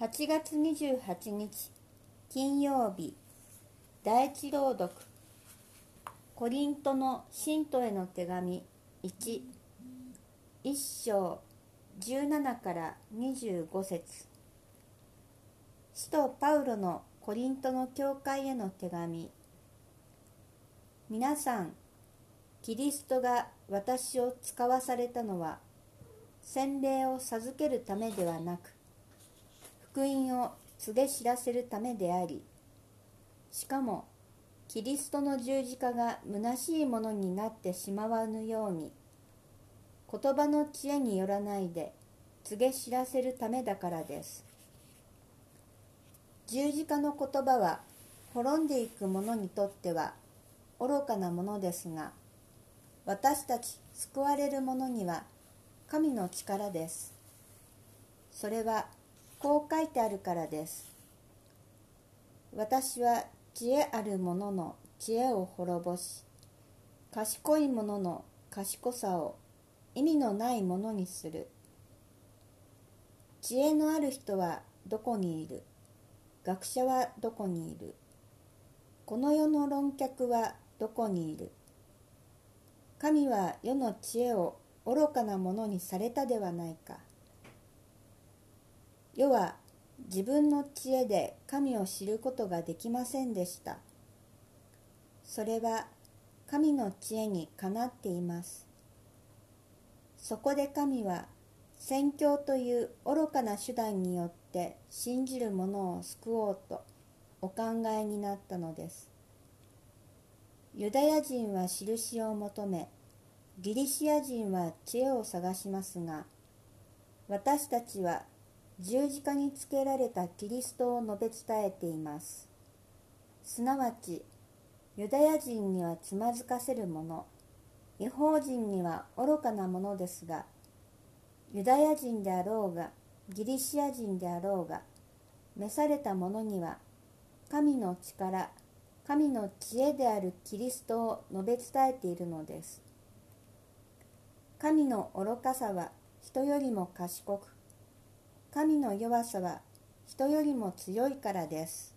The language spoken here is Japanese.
8月28日金曜日第一朗読。コリントの信徒への手紙1 1章17から25節。使徒パウロのコリントの教会への手紙。皆さんキリストが私を使わされたのは洗礼を授けるためではなく福音を告げ知らせるためでありしかもキリストの十字架が虚しいものになってしまわぬように言葉の知恵によらないで告げ知らせるためだからです。十字架の言葉は滅んでいく者にとっては愚かなものですが私たち救われる者には神の力です。それはこう書いてあるからです。私は知恵ある者の知恵を滅ぼし賢い者の賢さを意味のないものにする。知恵のある人はどこにいる？学者はどこにいる？この世の論客はどこにいる？神は世の知恵を愚かなものにされたではないか。世は自分の知恵で神を知ることができませんでした。それは神の知恵にかなっています。そこで神は宣教という愚かな手段によって信じる者を救おうとお考えになったのです。ユダヤ人は印を求めギリシア人は知恵を探しますが私たちは十字架につけられたキリストを述べ伝えています。すなわちユダヤ人にはつまずかせるもの違法人には愚かなものですがユダヤ人であろうがギリシア人であろうが召された者には神の力神の知恵であるキリストを述べ伝えているのです。神の愚かさは人よりも賢く神の弱さは人よりも強いからです。